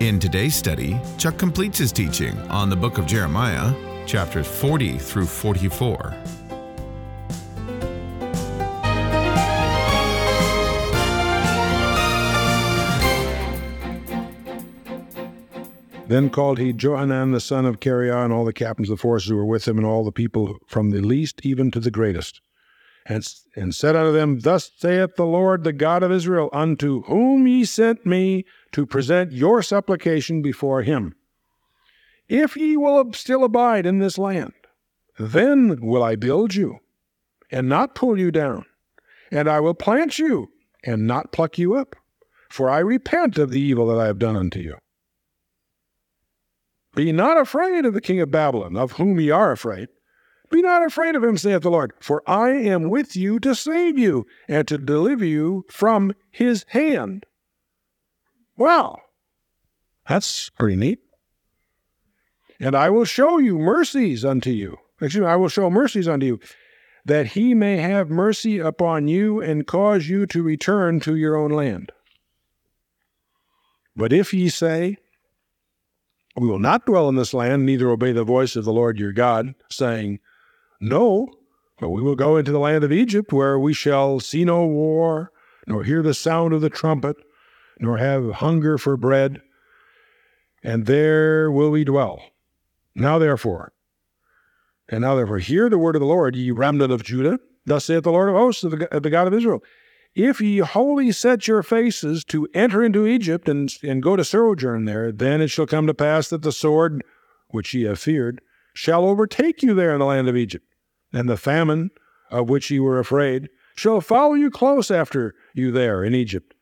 In today's study, Chuck completes his teaching on the book of Jeremiah, chapters 40 through 44. Then called he Johanan the son of Kareah and all the captains of the forces who were with him, and all the people from the least even to the greatest, and, and said unto them, Thus saith the Lord, the God of Israel, unto whom ye sent me to present your supplication before him. If ye will still abide in this land, then will I build you, and not pull you down, and I will plant you, and not pluck you up, for I repent of the evil that I have done unto you. Be not afraid of the king of Babylon, of whom ye are afraid. Be not afraid of him, saith the Lord, for I am with you to save you and to deliver you from his hand. Well, that's pretty neat. And I will show you mercies unto you. Excuse me, I will show mercies unto you, that he may have mercy upon you and cause you to return to your own land. But if ye say, we will not dwell in this land, neither obey the voice of the Lord your God, saying, No, but we will go into the land of Egypt, where we shall see no war, nor hear the sound of the trumpet, nor have hunger for bread, and there will we dwell. Now therefore, and now therefore, hear the word of the Lord, ye remnant of Judah. Thus saith the Lord of hosts, the, the God of Israel. If ye wholly set your faces to enter into Egypt and, and go to sojourn there, then it shall come to pass that the sword, which ye have feared, shall overtake you there in the land of Egypt, and the famine, of which ye were afraid, shall follow you close after you there in Egypt,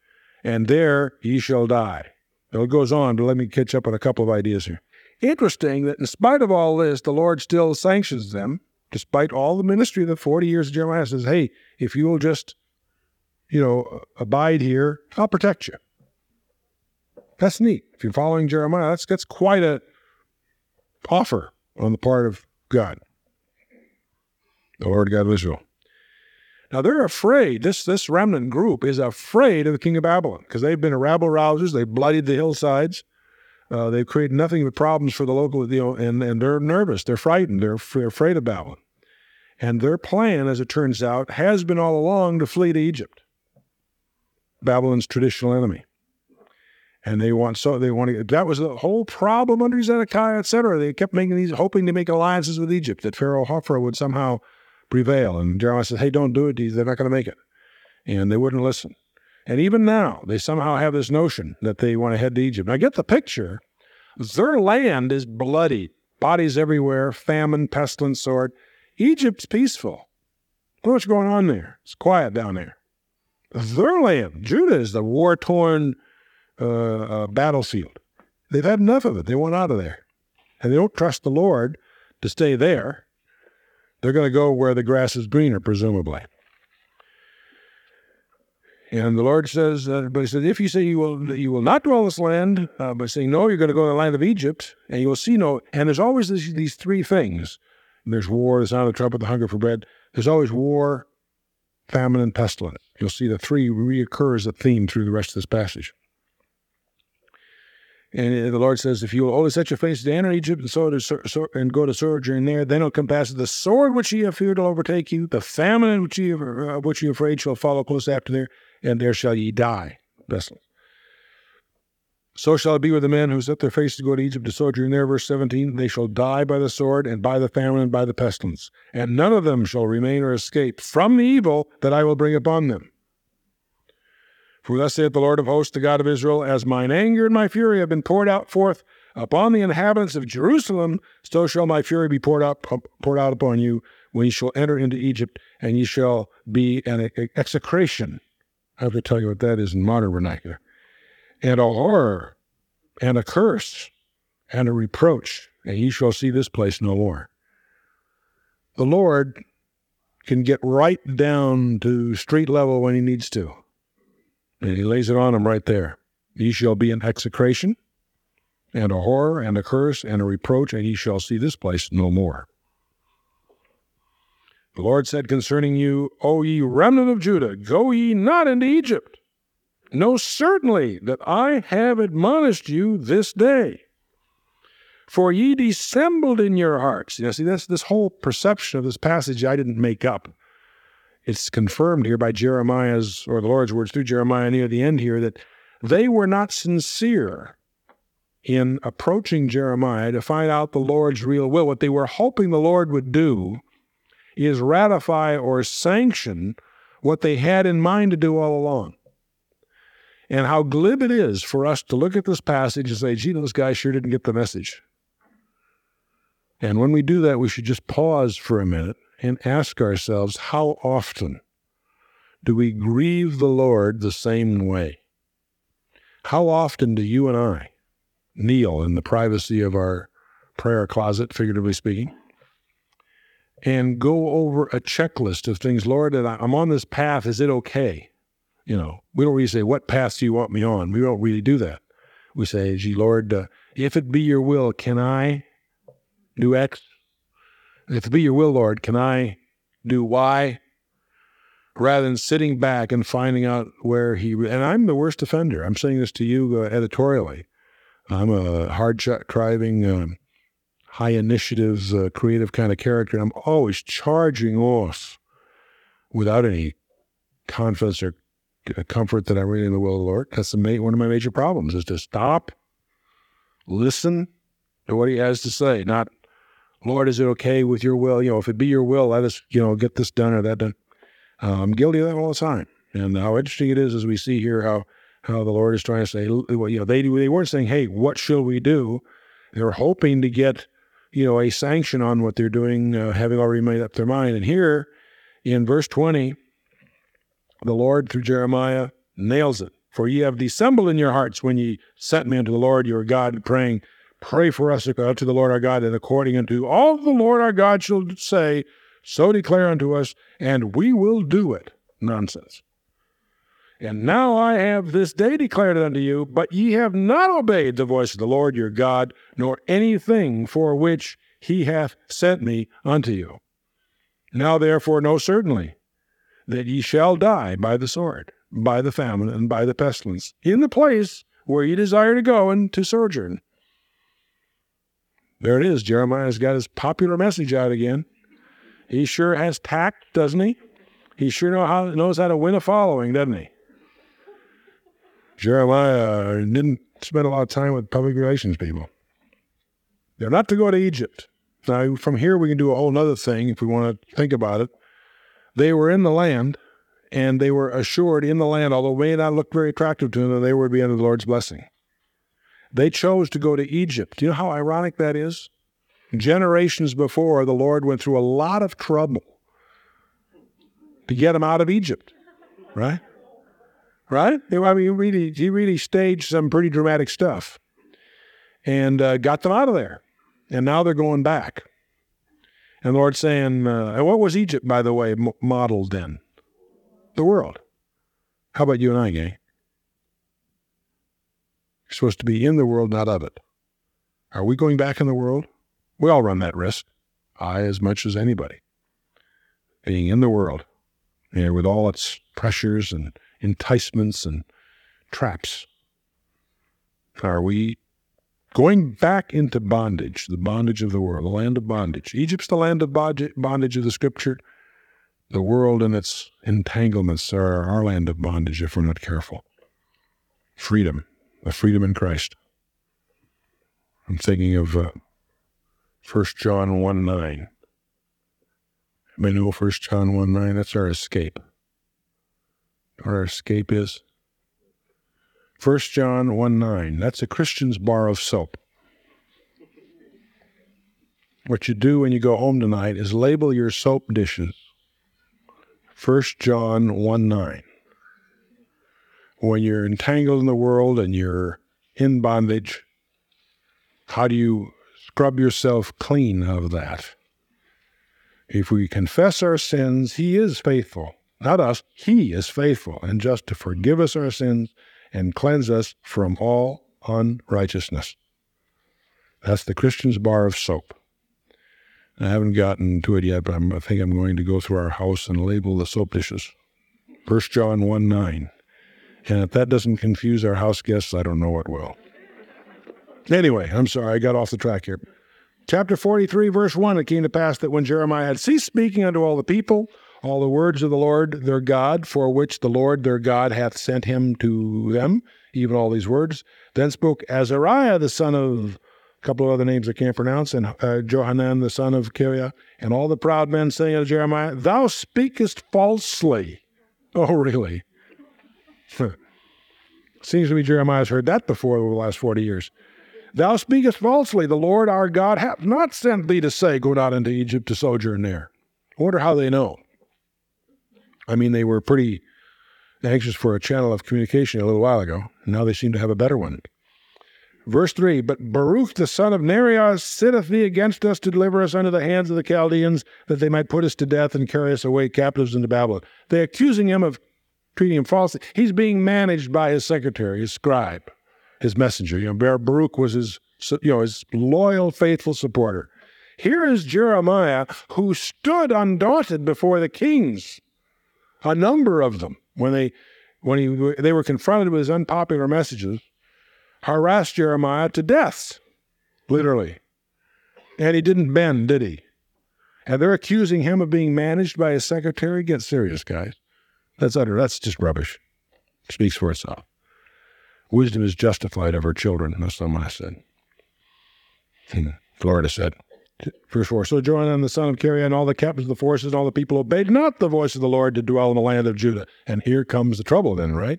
and there ye shall die. It goes on, but let me catch up on a couple of ideas here. Interesting that in spite of all this, the Lord still sanctions them, despite all the ministry of the 40 years of Jeremiah, says, hey, if you will just you know, abide here, I'll protect you. That's neat. If you're following Jeremiah, that's that's quite a offer on the part of God, the Lord God of Israel. Now they're afraid. This this remnant group is afraid of the king of Babylon because they've been rabble rousers. They've bloodied the hillsides. Uh, they've created nothing but problems for the local, you know, and, and they're nervous. They're frightened. They're, they're afraid of Babylon. And their plan, as it turns out, has been all along to flee to Egypt. Babylon's traditional enemy. And they want so they want to. That was the whole problem under Zedekiah, etc. They kept making these, hoping to make alliances with Egypt that Pharaoh Hophra would somehow prevail. And Jeremiah says, "Hey, don't do it. They're not going to make it." And they wouldn't listen. And even now, they somehow have this notion that they want to head to Egypt. Now, get the picture. Their land is bloody, bodies everywhere, famine, pestilence, sword. Egypt's peaceful. Look what's going on there. It's quiet down there their land. Judah is the war torn uh, uh, battlefield. They've had enough of it. They want out of there. And they don't trust the Lord to stay there. They're going to go where the grass is greener, presumably. And the Lord says, uh, but He says, if you say you will, you will not dwell in this land, uh, by saying no, you're going to go to the land of Egypt, and you will see no. And there's always this, these three things. There's war, the sound of the trumpet, the hunger for bread. There's always war, famine, and pestilence. You'll see the three reoccur as a theme through the rest of this passage. And the Lord says, if you will only set your face to enter Egypt and, and go to sojourn there, then it'll come past the sword which ye have feared will overtake you, the famine which ye, uh, which ye afraid shall follow close after there, and there shall ye die. Pestilence. So shall it be with the men who set their faces to go to Egypt to sojourn there. Verse 17 They shall die by the sword, and by the famine, and by the pestilence, and none of them shall remain or escape from the evil that I will bring upon them. For thus saith the Lord of hosts, the God of Israel, As mine anger and my fury have been poured out forth upon the inhabitants of Jerusalem, so shall my fury be poured out, poured out upon you when ye shall enter into Egypt, and ye shall be an execration. I have to tell you what that is in modern vernacular and a horror and a curse and a reproach, and ye shall see this place no more. The Lord can get right down to street level when he needs to. And he lays it on them right there. Ye shall be an execration, and a horror, and a curse, and a reproach, and ye shall see this place no more. The Lord said concerning you, O ye remnant of Judah, go ye not into Egypt. Know certainly that I have admonished you this day. For ye dissembled in your hearts. You know, see, that's this whole perception of this passage I didn't make up. It's confirmed here by Jeremiah's, or the Lord's words through Jeremiah near the end here, that they were not sincere in approaching Jeremiah to find out the Lord's real will. What they were hoping the Lord would do is ratify or sanction what they had in mind to do all along. And how glib it is for us to look at this passage and say, gee, those guys sure didn't get the message. And when we do that, we should just pause for a minute and ask ourselves how often do we grieve the Lord the same way? How often do you and I kneel in the privacy of our prayer closet, figuratively speaking, and go over a checklist of things? Lord, I'm on this path. Is it okay? You know, we don't really say, What path do you want me on? We don't really do that. We say, Gee, Lord, uh, if it be your will, can I do X? If it be your will, Lord, can I do why? Rather than sitting back and finding out where he, and I'm the worst offender. I'm saying this to you uh, editorially. I'm a hard shot driving, um, high initiatives, uh, creative kind of character. I'm always charging off without any confidence or comfort that I'm reading the will of the Lord. That's the ma- one of my major problems is to stop, listen to what He has to say, not Lord, is it okay with your will? You know, if it be your will, let us, you know, get this done or that done. Uh, I'm guilty of that all the time. And how interesting it is as we see here how how the Lord is trying to say, well, you know, they they weren't saying, hey, what shall we do? They were hoping to get, you know, a sanction on what they're doing, uh, having already made up their mind. And here, in verse 20, the Lord through Jeremiah nails it. For ye have dissembled in your hearts when ye sent me unto the Lord your God, praying, Pray for us to the Lord our God, and according unto all the Lord our God shall say, so declare unto us, and we will do it. Nonsense. And now I have this day declared it unto you, but ye have not obeyed the voice of the Lord your God, nor anything for which he hath sent me unto you. Now therefore know certainly that ye shall die by the sword, by the famine, and by the pestilence, in the place where ye desire to go and to sojourn. There it is. Jeremiah's got his popular message out again. He sure has tact, doesn't he? He sure know how, knows how to win a following, doesn't he? Jeremiah uh, didn't spend a lot of time with public relations people. They're not to go to Egypt. Now, from here, we can do a whole other thing if we want to think about it. They were in the land, and they were assured in the land, although it may not look very attractive to them, that they would be under the Lord's blessing. They chose to go to Egypt. Do you know how ironic that is? Generations before, the Lord went through a lot of trouble to get them out of Egypt, right? Right? I mean, he really, he really staged some pretty dramatic stuff and uh, got them out of there. And now they're going back. And the Lord's saying, uh, what was Egypt, by the way, modeled in? The world. How about you and I, gang? You're supposed to be in the world, not of it. Are we going back in the world? We all run that risk. I as much as anybody. Being in the world, and with all its pressures and enticements and traps. Are we going back into bondage, the bondage of the world, the land of bondage? Egypt's the land of bondage of the scripture. The world and its entanglements are our land of bondage if we're not careful. Freedom the freedom in Christ. I'm thinking of uh, 1 John 1 9. I know 1 John 1 9, that's our escape. Our escape is 1 John 1 9. That's a Christian's bar of soap. What you do when you go home tonight is label your soap dishes 1 John 1 9 when you're entangled in the world and you're in bondage, How do you scrub yourself clean of that? If we confess our sins, He is faithful. Not us, He is faithful and just to forgive us our sins and cleanse us from all unrighteousness. That's the Christian's bar of soap. I haven't gotten to it yet, but I'm, i think I'm going to go through our house and label the soap dishes. 1 John 1 9. And if that doesn't confuse our house guests, I don't know what will. Anyway, I'm sorry, I got off the track here. Chapter 43, verse 1 It came to pass that when Jeremiah had ceased speaking unto all the people, all the words of the Lord their God, for which the Lord their God hath sent him to them, even all these words, then spoke Azariah the son of a couple of other names I can't pronounce, and uh, Johanan the son of Kareah, and all the proud men saying unto Jeremiah, Thou speakest falsely. Oh, really? Seems to me Jeremiah's heard that before over the last 40 years. Thou speakest falsely. The Lord our God hath not sent thee to say, Go not into Egypt to sojourn there. I wonder how they know. I mean, they were pretty anxious for a channel of communication a little while ago. Now they seem to have a better one. Verse 3 But Baruch the son of Neriah sitteth thee against us to deliver us unto the hands of the Chaldeans, that they might put us to death and carry us away captives into Babylon. They're accusing him of treating him falsely. He's being managed by his secretary, his scribe his messenger. You know, Baruch was his, you know, his loyal, faithful supporter. Here is Jeremiah, who stood undaunted before the kings, a number of them, when they when he they were confronted with his unpopular messages, harassed Jeremiah to death, literally. And he didn't bend, did he? And they're accusing him of being managed by his secretary. Get serious, guys. That's utter. That's just rubbish. speaks for itself. Wisdom is justified of her children. That's what I said. And Florida said. Verse 4 So Johanan the son of and all the captains of the forces and all the people obeyed not the voice of the Lord to dwell in the land of Judah. And here comes the trouble then, right?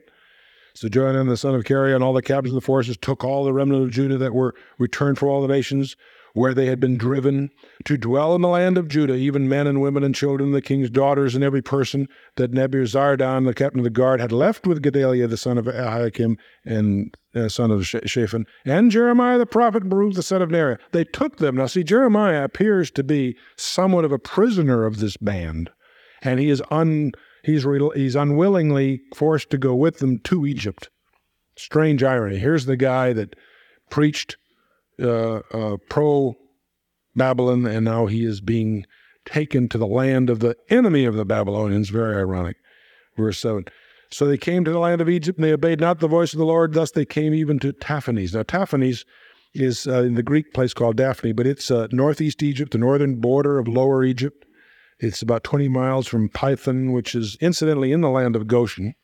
So Johanan the son of and all the captains of the forces took all the remnant of Judah that were returned from all the nations where they had been driven to dwell in the land of Judah, even men and women and children, the king's daughters, and every person that Nebuzaradan, the captain of the guard, had left with Gedaliah, the son of Ahikam, and uh, son of Shaphan, and Jeremiah the prophet, Baruch, the son of Neriah. They took them. Now, see, Jeremiah appears to be somewhat of a prisoner of this band, and he is un he's re, he's unwillingly forced to go with them to Egypt. Strange irony. Here's the guy that preached pro Babylon, and now he is being taken to the land of the enemy of the Babylonians. Very ironic. Verse 7. So they came to the land of Egypt, and they obeyed not the voice of the Lord. Thus they came even to Tahpanhes. Now, Tahpanhes is uh, in the Greek place called Daphne, but it's uh, northeast Egypt, the northern border of Lower Egypt. It's about 20 miles from Pithom, which is incidentally in the land of Goshen,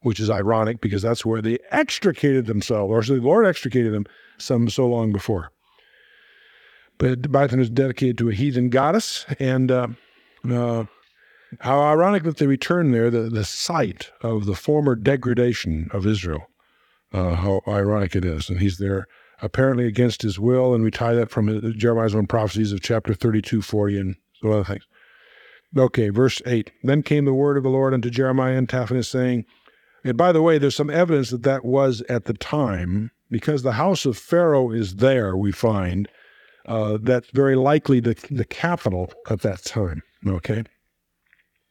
which is ironic because that's where they extricated themselves, or so the Lord extricated them some so long before. But Pithom is dedicated to a heathen goddess, and uh, uh, how ironic that they return there, the, the site of the former degradation of Israel. Uh, how ironic it is. And he's there apparently against his will, and we tie that from Jeremiah's own prophecies of chapter 32, 40, and some other things. Okay, verse 8. Then came the word of the Lord unto Jeremiah and Tahpanhes, saying, and by the way, there's some evidence that that was at the time because the house of Pharaoh is there, we find. Uh, that's very likely the, the capital at that time. Okay.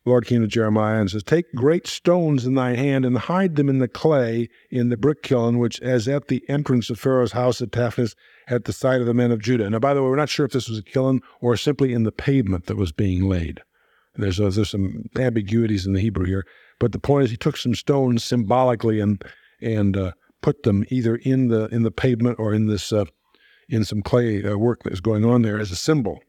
Lord came to Jeremiah and says, Take great stones in thy hand and hide them in the clay in the brick kiln, which is at the entrance of Pharaoh's house at Tahpanhes at the side of the men of Judah. Now, by the way, we're not sure if this was a kiln or simply in the pavement that was being laid. There's, uh, there's some ambiguities in the Hebrew here. But the point is, he took some stones symbolically and, and uh, put them either in the in the pavement or in this uh, in some clay uh, work that is going on there as a symbol.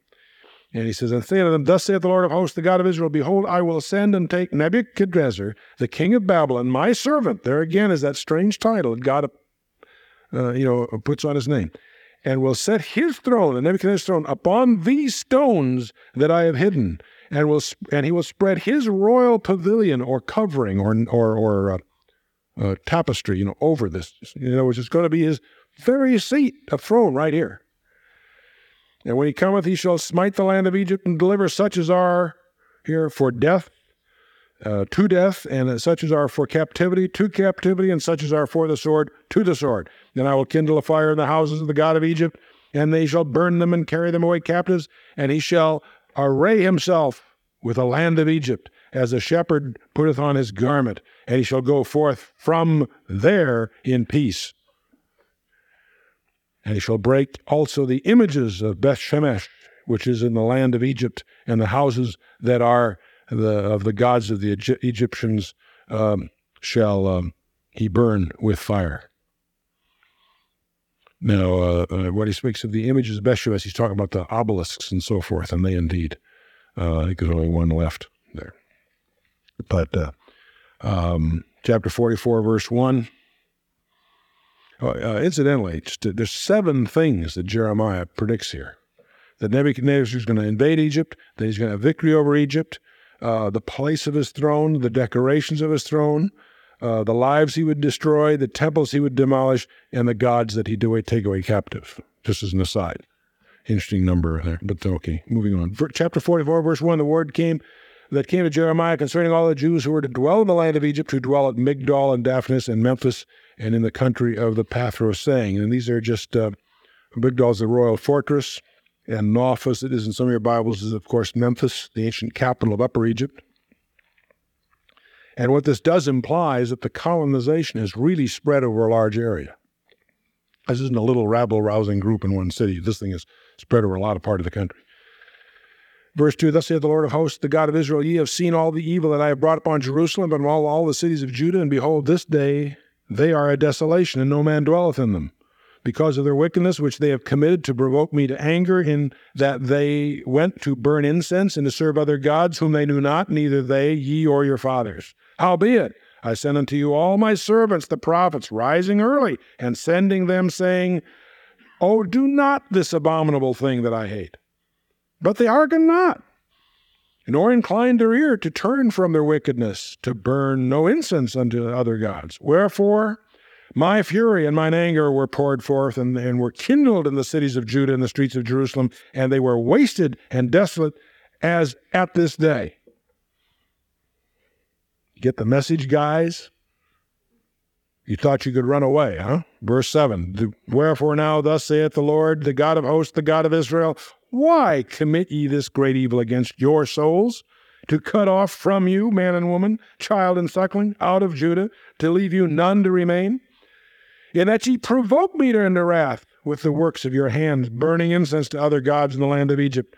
And he says, And say unto them, Thus saith the Lord of hosts, the God of Israel, Behold, I will send and take Nebuchadrezzar, the king of Babylon, my servant. There again is that strange title that God, uh, you know, puts on his name. And will set his throne, the Nebuchadnezzar's throne, upon these stones that I have hidden, and will and he will spread his royal pavilion or covering or or or uh, tapestry, you know, over this. In other words, it's going to be his very seat, a throne right here. And when he cometh, he shall smite the land of Egypt and deliver such as are here for death, uh, to death, and such as are for captivity, to captivity, and such as are for the sword, to the sword. Then I will kindle a fire in the houses of the God of Egypt, and they shall burn them and carry them away captives, and he shall array himself with the land of Egypt, as a shepherd putteth on his garment, and he shall go forth from there in peace. And he shall break also the images of Beth Shemesh, which is in the land of Egypt, and the houses that are the, of the gods of the Egyptians um, shall um, he burn with fire. Now, uh, uh, when he speaks of the images of Beth Shemesh, he's talking about the obelisks and so forth, and they indeed, uh, I think there's only one left there. But uh, um, chapter 44, verse 1. Uh, incidentally, uh, there's seven things that Jeremiah predicts here that Nebuchadnezzar is going to invade Egypt, that he's going to have victory over Egypt, uh, the place of his throne, the decorations of his throne, uh, the lives he would destroy, the temples he would demolish, and the gods that he'd take away captive. Just as an aside. Interesting number there, but okay, moving on. For, chapter 44, verse 1 the word came that came to Jeremiah concerning all the Jews who were to dwell in the land of Egypt, who dwell at Migdol and Daphnis and Memphis and in the country of the Pathros, saying, and these are just, uh, Migdol is the royal fortress, and Nophis, it is in some of your Bibles, is of course Memphis, the ancient capital of Upper Egypt. And what this does imply is that the colonization has really spread over a large area. This isn't a little rabble rousing group in one city. This thing is spread over a lot of part of the country. Verse 2 Thus saith the Lord of hosts, the God of Israel, Ye have seen all the evil that I have brought upon Jerusalem and all, all the cities of Judah, and behold, this day they are a desolation, and no man dwelleth in them, because of their wickedness which they have committed to provoke me to anger, in that they went to burn incense and to serve other gods whom they knew not, neither they, ye, or your fathers. Howbeit, I send unto you all my servants, the prophets, rising early, and sending them, saying, Oh, do not this abominable thing that I hate. But they hearken not, nor incline their ear to turn from their wickedness, to burn no incense unto other gods. Wherefore, my fury and mine anger were poured forth and, and were kindled in the cities of Judah and the streets of Jerusalem, and they were wasted and desolate as at this day. Get the message, guys? You thought you could run away, huh? Verse 7 Wherefore now, thus saith the Lord, the God of hosts, the God of Israel, why commit ye this great evil against your souls? To cut off from you man and woman, child and suckling, out of Judah, to leave you none to remain? In that ye provoke me to into wrath with the works of your hands, burning incense to other gods in the land of Egypt,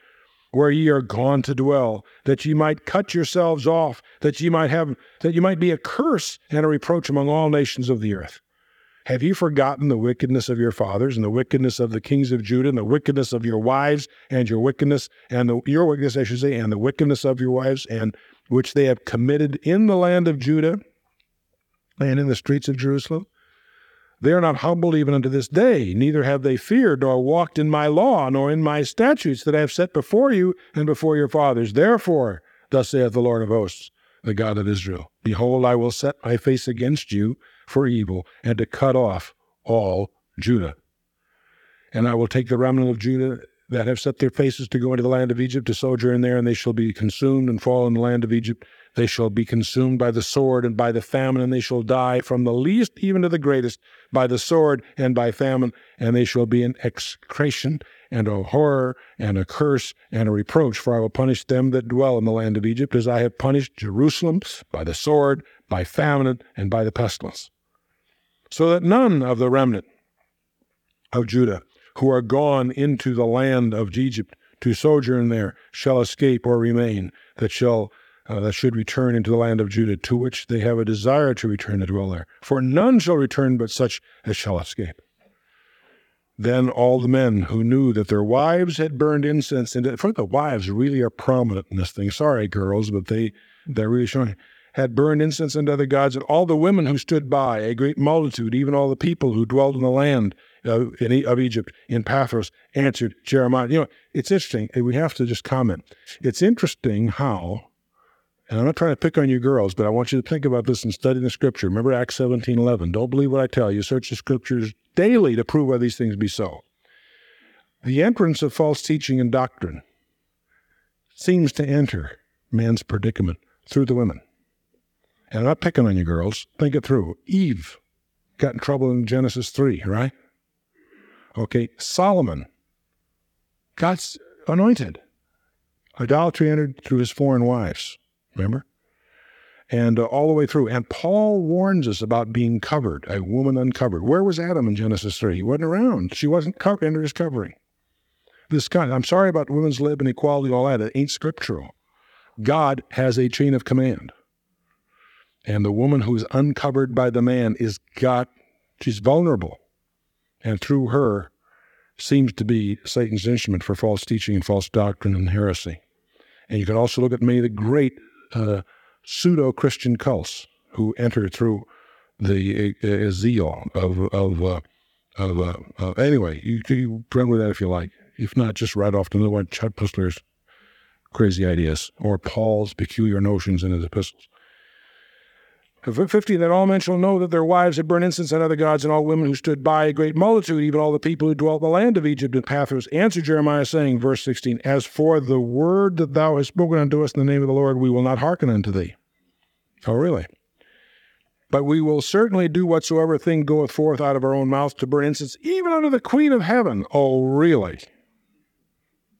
where ye are gone to dwell, that ye might cut yourselves off, that ye might have that ye might be a curse and a reproach among all nations of the earth. Have you forgotten the wickedness of your fathers and the wickedness of the kings of Judah and the wickedness of your wives and your wickedness and the, your wickedness, I should say, and the wickedness of your wives and which they have committed in the land of Judah and in the streets of Jerusalem? They are not humbled even unto this day, neither have they feared nor walked in my law nor in my statutes that I have set before you and before your fathers. Therefore, thus saith the Lord of hosts, the God of Israel Behold, I will set my face against you for evil and to cut off all Judah. And I will take the remnant of Judah that have set their faces to go into the land of Egypt to sojourn there, and they shall be consumed and fall in the land of Egypt. They shall be consumed by the sword and by the famine, and they shall die from the least even to the greatest by the sword and by famine, and they shall be an execration and a horror and a curse and a reproach, for I will punish them that dwell in the land of Egypt, as I have punished Jerusalem by the sword, by famine, and by the pestilence so that none of the remnant of Judah who are gone into the land of Egypt to sojourn there shall escape or remain, that shall uh, that should return into the land of Judah, to which they have a desire to return to dwell there. For none shall return but such as shall escape. Then all the men who knew that their wives had burned incense, and for the wives really are prominent in this thing. Sorry, girls, but they they're really showing had burned incense unto other gods, and all the women who stood by, a great multitude, even all the people who dwelled in the land of, of Egypt in Pathros, answered Jeremiah. You know, it's interesting. We have to just comment. It's interesting how, and I'm not trying to pick on you girls, but I want you to think about this and study the scripture. Remember Acts 17 11. Don't believe what I tell you. Search the scriptures daily to prove why these things be so. The entrance of false teaching and doctrine seems to enter man's predicament through the women. And I'm not picking on you girls. Think it through. Eve got in trouble in Genesis 3, right? Okay, Solomon God's anointed. Idolatry entered through his foreign wives. Remember? And uh, all the way through. And Paul warns us about being covered, a woman uncovered. Where was Adam in Genesis 3? He wasn't around. She wasn't covered under his covering. This kind, I'm sorry about women's lib and equality all that. It ain't scriptural. God has a chain of command. And the woman who's uncovered by the man is got, she's vulnerable. And through her seems to be Satan's instrument for false teaching and false doctrine and heresy. And you can also look at many of the great uh, pseudo Christian cults who enter through the uh, uh, zeal of, of, uh, of uh, anyway, you, you run with that if you like. If not, just right off to another one, Chuck Missler's crazy ideas or Paul's peculiar notions in his epistles. 50, that all men shall know that their wives had burned incense on other gods, and all women who stood by, a great multitude, even all the people who dwelt in the land of Egypt and Pathros, answered Jeremiah, saying, verse 16, As for the word that thou hast spoken unto us in the name of the Lord, we will not hearken unto thee. Oh, really? But we will certainly do whatsoever thing goeth forth out of our own mouth to burn incense, even unto the Queen of Heaven. Oh, really?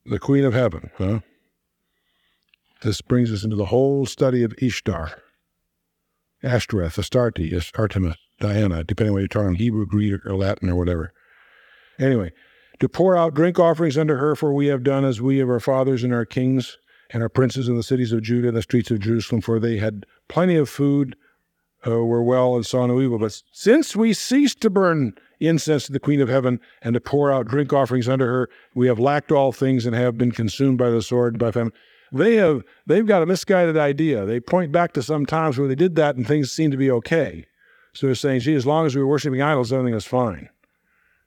The Queen of Heaven, huh? This brings us into the whole study of Ishtar. Ashtoreth, Astarte, Artemis, Diana, depending on what you're talking, Hebrew, Greek, or Latin, or whatever. Anyway, to pour out drink offerings unto her, for we have done as we of our fathers and our kings and our princes in the cities of Judah and the streets of Jerusalem, for they had plenty of food, uh, were well, and saw no evil. But since we ceased to burn incense to the Queen of Heaven and to pour out drink offerings unto her, we have lacked all things and have been consumed by the sword, by famine they have they've got a misguided idea. They point back to some times where they did that and things seemed to be okay. So they're saying, gee, as long as we were worshiping idols, everything was fine.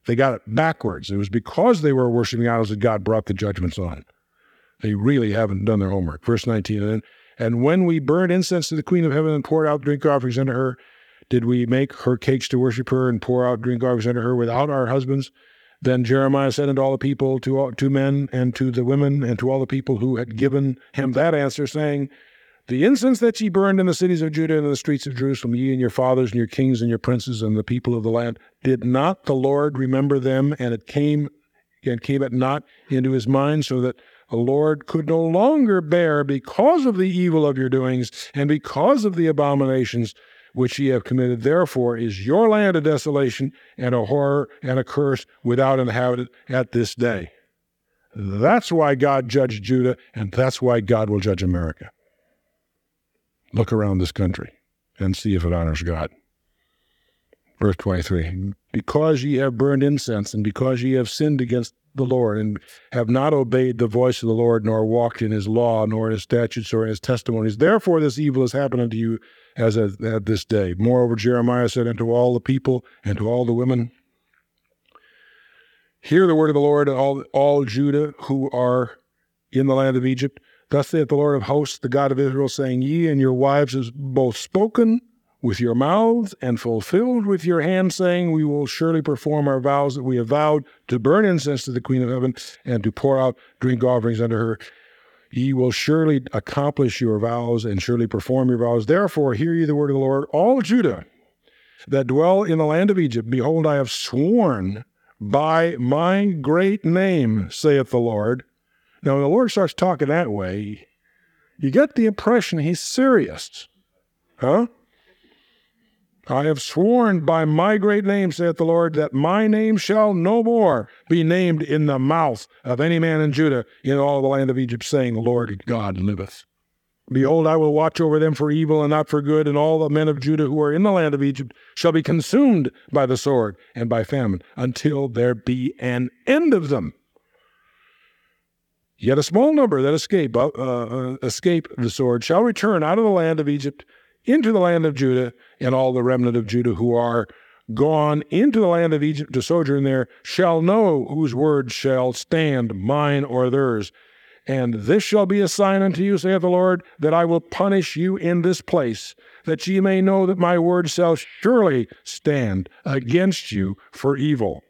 They got it backwards. It was because they were worshiping idols that God brought the judgments on. They really haven't done their homework. Verse 19, and, and when we burned incense to the Queen of Heaven and poured out drink offerings unto her, did we make her cakes to worship her and pour out drink offerings unto her without our husbands? Then Jeremiah said unto all the people, to all, to men and to the women and to all the people who had given him that answer, saying, The incense that ye burned in the cities of Judah and in the streets of Jerusalem, ye and your fathers and your kings and your princes and the people of the land, did not the Lord remember them? And it came and came it not into his mind, so that the Lord could no longer bear because of the evil of your doings and because of the abominations which ye have committed. Therefore is your land a desolation and a horror and a curse without inhabitant at this day. That's why God judged Judah, and that's why God will judge America. Look around this country and see if it honors God. Verse 23 Because ye have burned incense, and because ye have sinned against the Lord, and have not obeyed the voice of the Lord, nor walked in his law, nor in his statutes, or in his testimonies, therefore this evil has happened unto you as at, this day. Moreover, Jeremiah said unto all the people and to all the women, Hear the word of the Lord, all, all Judah who are in the land of Egypt. Thus saith the Lord of hosts, the God of Israel, saying, Ye and your wives have both spoken with your mouths and fulfilled with your hands, saying, We will surely perform our vows that we have vowed to burn incense to the Queen of Heaven and to pour out drink offerings unto her. Ye will surely accomplish your vows and surely perform your vows. Therefore, hear ye the word of the Lord, all Judah that dwell in the land of Egypt. Behold, I have sworn by my great name, saith the Lord. Now, when the Lord starts talking that way, you get the impression he's serious. Huh? I have sworn by my great name, saith the Lord, that my name shall no more be named in the mouth of any man in Judah in all the land of Egypt, saying, The Lord God liveth. Behold, I will watch over them for evil and not for good, and all the men of Judah who are in the land of Egypt shall be consumed by the sword and by famine, until there be an end of them. Yet a small number that escape uh, uh, escape the sword shall return out of the land of Egypt into the land of Judah, and all the remnant of Judah who are gone into the land of Egypt to sojourn there shall know whose word shall stand, mine or theirs. And this shall be a sign unto you, saith the Lord, that I will punish you in this place, that ye may know that my word shall surely stand against you for evil.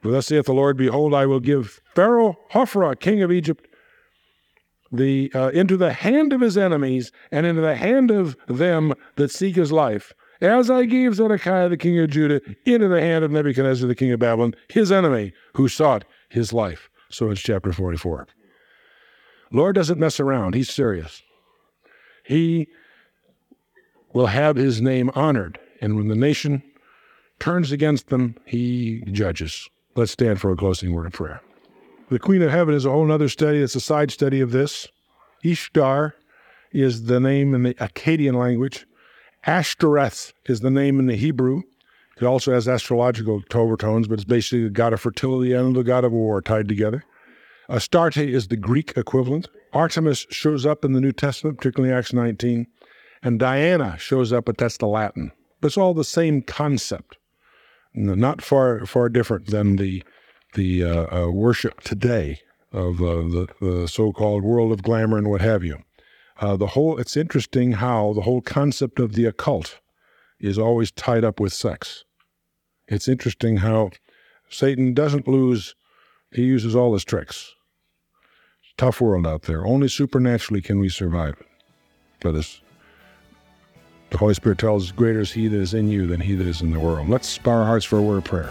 For thus saith the Lord, Behold, I will give Pharaoh Hophra, king of Egypt, the uh, into the hand of his enemies and into the hand of them that seek his life, as I gave Zedekiah the king of Judah into the hand of Nebuchadnezzar the king of Babylon, his enemy, who sought his life. So it's chapter 44. Lord doesn't mess around, He's serious. He will have His name honored. And when the nation turns against them, He judges. Let's stand for a closing word of prayer. The Queen of Heaven is a whole other study. It's a side study of this. Ishtar is the name in the Akkadian language. Ashtoreth is the name in the Hebrew. It also has astrological overtones, but it's basically the god of fertility and the god of war tied together. Astarte is the Greek equivalent. Artemis shows up in the New Testament, particularly Acts 19. And Diana shows up, but that's the Latin. But it's all the same concept, not far far different than the the uh, uh, worship today of uh, the, the so-called world of glamour and what have you. Uh, the whole it's interesting how the whole concept of the occult is always tied up with sex. It's interesting how Satan doesn't lose; he uses all his tricks. Tough world out there. Only supernaturally can we survive it. But the Holy Spirit tells us, "Greater is He that is in you than he that is in the world." Let's bow our hearts for a word of prayer.